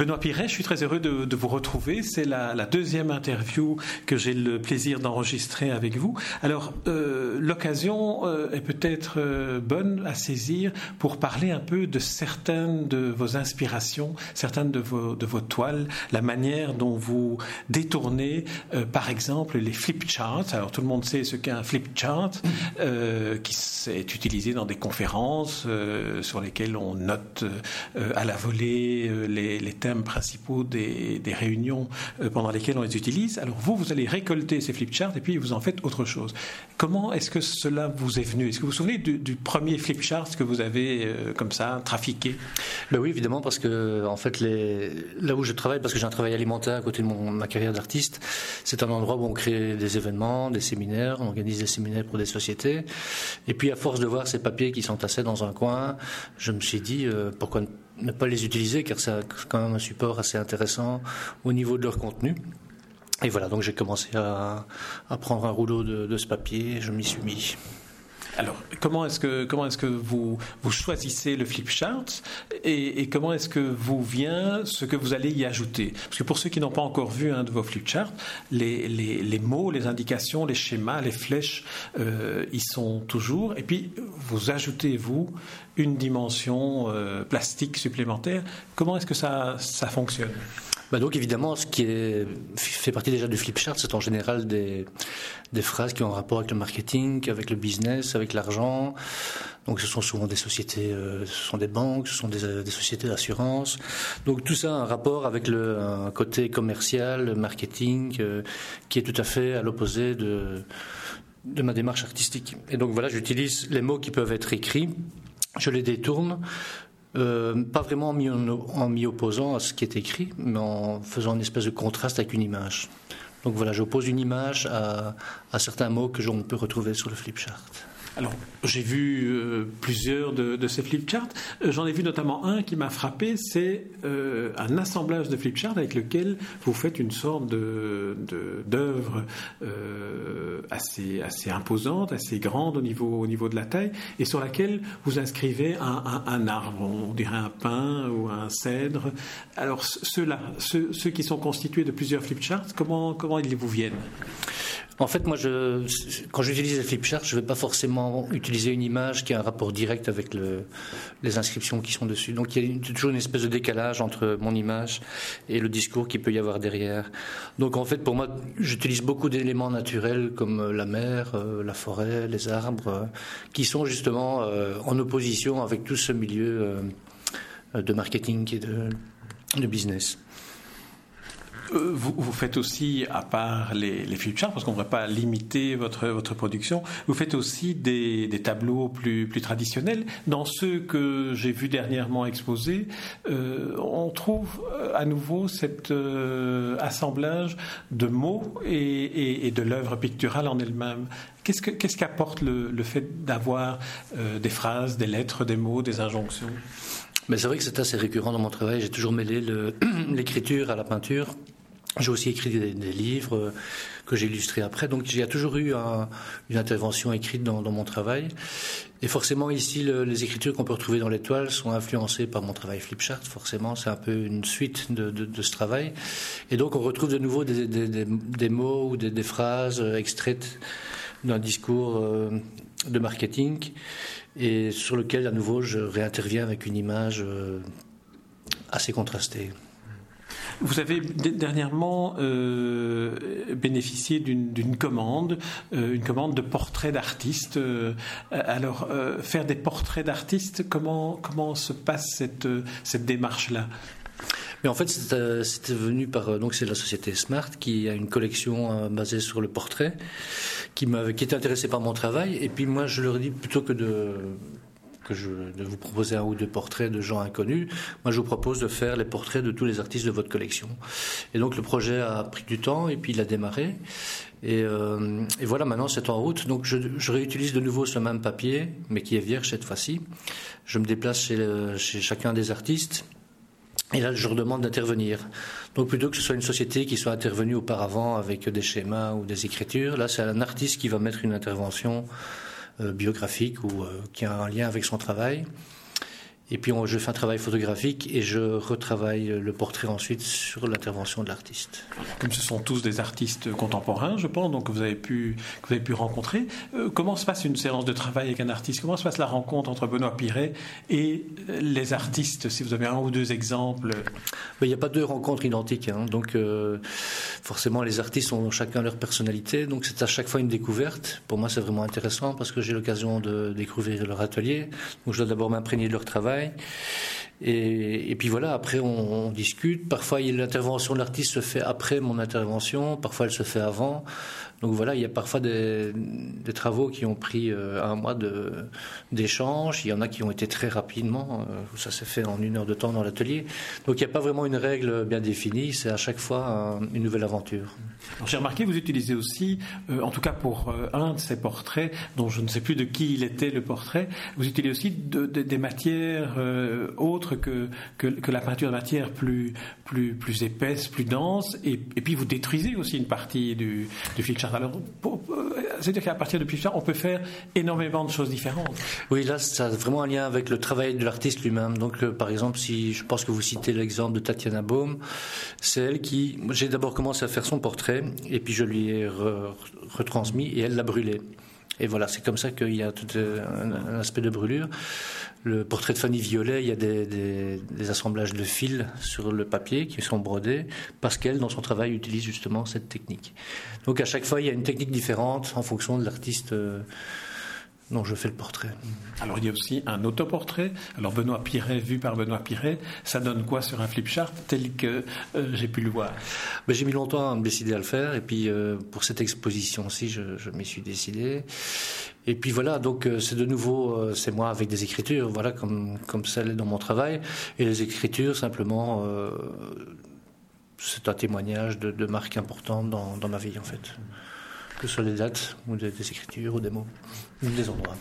Benoît Piret, je suis très heureux de, vous retrouver. C'est la, deuxième interview que j'ai le plaisir d'enregistrer avec vous. Alors, euh, l'occasion euh, est peut-être euh, bonne à saisir pour parler un peu de certaines de vos inspirations, certaines de vos, de vos toiles, la manière dont vous détournez, par exemple, les flip charts. Alors, tout le monde sait ce qu'est un flip chart, qui est utilisé dans des conférences sur lesquelles on note à la volée les, les thèmes principaux des, réunions euh, pendant lesquelles on les utilise. Alors vous, vous allez récolter ces flipcharts et puis vous en faites autre chose. Comment est-ce que cela vous est venu? Est-ce que vous vous souvenez du, premier flipchart que vous avez euh, comme ça trafiqué? Ben Oui, évidemment, parce que en fait, là où je travaille, parce que j'ai un travail alimentaire à côté de mon, ma carrière d'artiste, c'est un endroit où on crée des événements, des séminaires, on organise des séminaires pour des sociétés. Et puis à force de voir ces papiers qui s'entassaient dans un coin, je me suis dit euh, pourquoi ne pas les utiliser car c'est quand même un support assez intéressant au niveau de leur contenu. Et voilà, donc j'ai commencé à, prendre un rouleau de, ce papier, et je m'y suis mis. Alors, comment est-ce que, comment est-ce que vous, vous choisissez le flip chart et, comment est-ce que vous vient ce que vous allez y ajouter? Parce que pour ceux qui n'ont pas encore vu un de vos flip charts, les, les, mots, les indications, les schémas, les flèches, euh, ils sont toujours. Et puis, vous ajoutez, vous, une dimension euh, plastique supplémentaire. Comment est-ce que ça, ça fonctionne? Bah donc évidemment, ce qui est, fait partie déjà du flipchart, c'est en général des, des phrases qui ont un rapport avec le marketing, avec le business, avec l'argent. Donc ce sont souvent des sociétés, euh, ce sont des banques, ce sont des, euh, des sociétés d'assurance. Donc tout ça a un rapport avec le un côté commercial, marketing, euh, qui est tout à fait à l'opposé de, de ma démarche artistique. Et donc voilà, j'utilise les mots qui peuvent être écrits, je les détourne, euh, pas vraiment en m'y opposant à ce qui est écrit, mais en faisant une espèce de contraste avec une image. Donc voilà, j'oppose une image à, à certains mots que l'on peut retrouver sur le flipchart. Alors, j'ai vu euh, plusieurs de, ces flipcharts. Euh, j'en ai vu notamment un qui m'a frappé, c'est euh, un assemblage de flipcharts avec lequel vous faites une sorte de, d'œuvre assez, assez imposante, assez grande au niveau, au niveau de la taille, et sur laquelle vous inscrivez un, arbre, on dirait un pin ou un cèdre. Alors, ceux-là, ceux, ceux qui sont constitués de plusieurs flipcharts, comment, comment ils vous viennent? En fait, moi, quand j'utilise les flipcharts, je ne vais pas forcément utiliser une image qui a un rapport direct avec le, les inscriptions qui sont dessus. Donc, il y a toujours une espèce de décalage entre mon image et le discours qu'il peut y avoir derrière. Donc, en fait, pour moi, j'utilise beaucoup d'éléments naturels comme euh, la mer, euh, la forêt, les arbres, euh, qui sont justement en opposition avec tout ce milieu de marketing et de business. Euh, vous, faites aussi, à part les, les parce qu'on ne va pas limiter votre, votre production, vous faites aussi des, tableaux plus, plus traditionnels. Dans ceux que j'ai vus dernièrement exposés, euh, on trouve euh, à nouveau cet assemblage de mots et, de l'œuvre picturale en elle-même. Qu'est-ce, que, qu'est-ce qu'apporte le, le fait d'avoir des phrases, des lettres, des mots, des injonctions? Mais c'est vrai que c'est assez récurrent dans mon travail. J'ai toujours mêlé l'écriture à la peinture. J'ai aussi écrit des, livres euh, que j'ai illustrés après. Donc il y a toujours eu une intervention écrite dans, mon travail. Et forcément ici, les écritures qu'on peut retrouver dans l'étoile sont influencées par mon travail flipchart. Forcément, c'est un peu une suite de, ce travail. Et donc on retrouve de nouveau des, mots ou des, phrases extraites d'un discours euh, de marketing et sur lequel à nouveau je réinterviens avec une image euh, assez contrastée. Vous avez dernièrement euh, bénéficié d'une commande, euh, une commande de portraits d'artistes. Euh, alors, faire des portraits d'artistes, comment, comment se passe cette, cette démarche-là? Mais en fait, c'était venu par donc c'est la société Smart qui a une collection basée sur le portrait, qui m'avait qui était intéressé par mon travail. Et puis moi, je leur ai dit plutôt que de de vous proposer un ou deux portraits de gens inconnus. Moi, je vous propose de faire les portraits de tous les artistes de votre collection. Et donc, le projet a pris du temps et puis il a démarré. Et, euh, voilà, maintenant c'est en route. Donc je, réutilise de nouveau ce même papier, mais qui est vierge cette fois-ci. Je me déplace chez, chez chacun des artistes Et là, je leur demande d'intervenir. Donc plutôt que ce soit une société qui soit intervenue auparavant avec des schémas ou des écritures, là c'est un artiste qui va mettre une intervention euh, biographique ou euh, qui a un lien avec son travail. Et puis je fais un travail photographique et je retravaille le portrait ensuite sur l'intervention de l'artiste. Comme ce sont tous des artistes contemporains, je pense, donc que vous avez pu, que vous avez pu rencontrer, euh, comment se passe une séance de travail avec un artiste? Comment se passe la rencontre entre Benoît Piret et euh, les artistes Si vous avez un ou deux exemples? il n'y a pas deux rencontres identiques. Hein. donc euh, forcément, les artistes ont chacun leur personnalité. Donc c'est à chaque fois une découverte. Pour moi, c'est vraiment intéressant parce que j'ai l'occasion de découvrir leur atelier. Donc je dois d'abord m'imprégner de leur travail et, puis voilà, après on, discute. Parfois l'intervention de l'artiste se fait après mon intervention, parfois elle se fait avant. Donc voilà, il y a parfois des, travaux qui ont pris euh, un mois d'échange. Il y en a qui ont été très rapidement. Euh, ça s'est fait en une heure de temps dans l'atelier. Donc il n'y a pas vraiment une règle bien définie. C'est à chaque fois une nouvelle aventure. J'ai remarqué, vous utilisez aussi, euh, en tout cas pour un de ces portraits, dont je ne sais plus de qui il était le portrait, vous utilisez aussi des matières autres que, que, la peinture de matière plus, plus, plus épaisse, plus dense. Et, puis vous détruisez aussi une partie du, du alors, c'est-à-dire qu'à partir de Picard, on peut faire énormément de choses différentes. Oui, là, ça a vraiment un lien avec le travail de l'artiste lui-même. Donc, euh, par exemple, si je pense que vous citez l'exemple de Tatiana Baum, c'est elle qui. J'ai d'abord commencé à faire son portrait, et puis je lui ai retransmis, et elle l'a brûlé. Et voilà, c'est comme ça qu'il y a tout euh, un, aspect de brûlure. Le portrait de Fanny Violet, il y a des, assemblages de fils sur le papier qui sont brodés parce qu'elle, dans son travail, utilise justement cette technique. Donc à chaque fois, il y a une technique différente en fonction de l'artiste. Euh, non, je fais le portrait. Alors il y a aussi un autoportrait. Alors Benoît Piret, vu par Benoît Piret, ça donne quoi sur un flip chart tel que euh, j'ai pu le voir? Ben, J'ai mis longtemps à me décider à le faire et puis euh, pour cette exposition-ci, je, m'y suis décidé. Et puis voilà, donc euh, c'est de nouveau, c'est moi avec des écritures, voilà comme comme celle dans mon travail. Et les écritures, simplement, c'est un témoignage de, marques importantes dans, dans ma vie en fait que ce soit des dates, ou des, écritures, ou des mots, ou des endroits.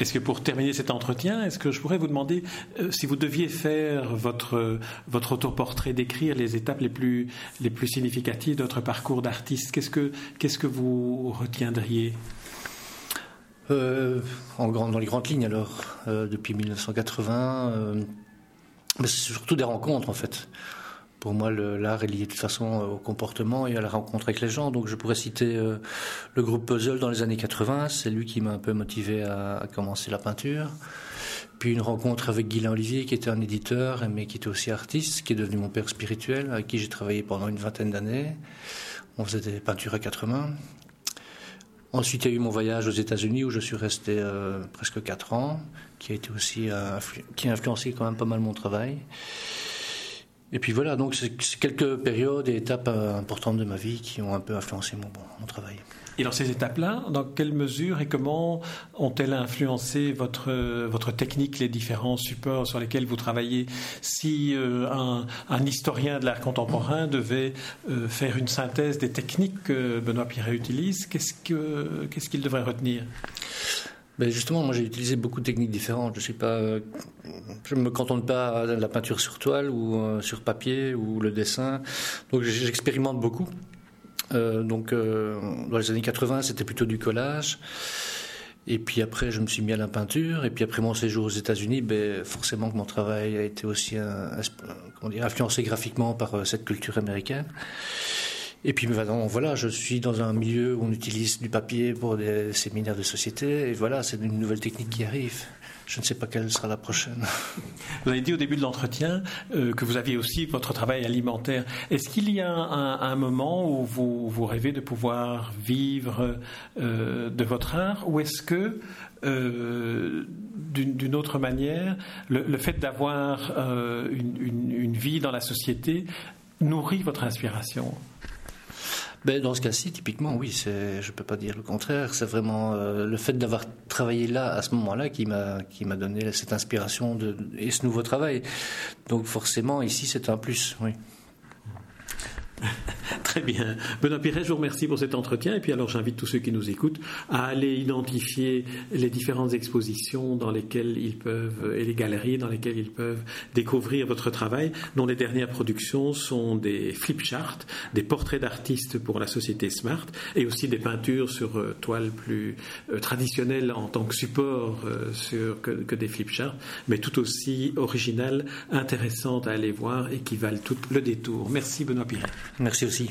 Est-ce que pour terminer cet entretien, est-ce que je pourrais vous demander euh, si vous deviez faire votre, votre autoportrait, décrire les étapes les plus, les plus significatives de votre parcours d'artiste, qu'est-ce que, qu'est-ce que vous retiendriez? Euh, en grand, Dans les grandes lignes, alors, euh, depuis 1980, c'est surtout des rencontres en fait. Pour moi, l'art est lié de toute façon au comportement et à la rencontre avec les gens. Donc, je pourrais citer euh, le groupe Puzzle dans les années 80. C'est lui qui m'a un peu motivé à, commencer la peinture. Puis une rencontre avec Guylain Olivier, qui était un éditeur, mais qui était aussi artiste, qui est devenu mon père spirituel, avec qui j'ai travaillé pendant une vingtaine d'années. On faisait des peintures à quatre mains. Ensuite, il y a eu mon voyage aux États-Unis où je suis resté euh, presque quatre ans, qui a été aussi euh, qui a influencé quand même pas mal mon travail. Et puis voilà, donc c'est quelques périodes et étapes importantes de ma vie qui ont un peu influencé mon, travail. Et dans ces étapes-là, dans quelle mesure et comment ont-elles influencé votre, votre technique, les différents supports sur lesquels vous travaillez Si euh, un, historien de l'art contemporain devait euh, faire une synthèse des techniques que Benoît Piret utilise, qu'est-ce qu'il ce qu'il devrait retenir? Ben justement, moi j'ai utilisé beaucoup de techniques différentes. Je pas, je me cantonne pas à la peinture sur toile ou euh, sur papier ou le dessin. Donc j'expérimente beaucoup. Euh, donc euh, dans les années 80, c'était plutôt du collage. Et puis après, je me suis mis à la peinture. Et puis après mon séjour aux États-Unis, ben, forcément que mon travail a été aussi comment dire, influencé graphiquement par cette culture américaine. Et puis voilà, je suis dans un milieu où on utilise du papier pour des séminaires de société, et voilà, c'est une nouvelle technique qui arrive. Je ne sais pas quelle sera la prochaine. Vous avez dit au début de l'entretien euh, que vous aviez aussi votre travail alimentaire. Est-ce qu'il y a un, moment où vous, rêvez de pouvoir vivre euh, de votre art, ou est-ce que euh, d'une autre manière, le, fait d'avoir une vie dans la société nourrit votre inspiration? Ben, Dans ce cas-ci, typiquement, oui, je ne peux pas dire le contraire. C'est vraiment euh, le fait d'avoir travaillé là, à ce moment-là, qui m'a, qui m'a donné cette inspiration de, et ce nouveau travail. Donc forcément, ici, c'est un plus, oui. Très bien. Benoît Piret, je vous remercie pour cet entretien. Et puis alors j'invite tous ceux qui nous écoutent à aller identifier les différentes expositions dans lesquelles ils peuvent, et les galeries dans lesquelles ils peuvent découvrir votre travail, dont les dernières productions sont des flipcharts, des portraits d'artistes pour la société Smart, et aussi des peintures sur euh, toile plus euh, traditionnelle en tant que support euh, que, que des flipcharts, mais tout aussi originales, intéressantes à aller voir et qui valent tout le détour. Merci Benoît Piret. Merci aussi.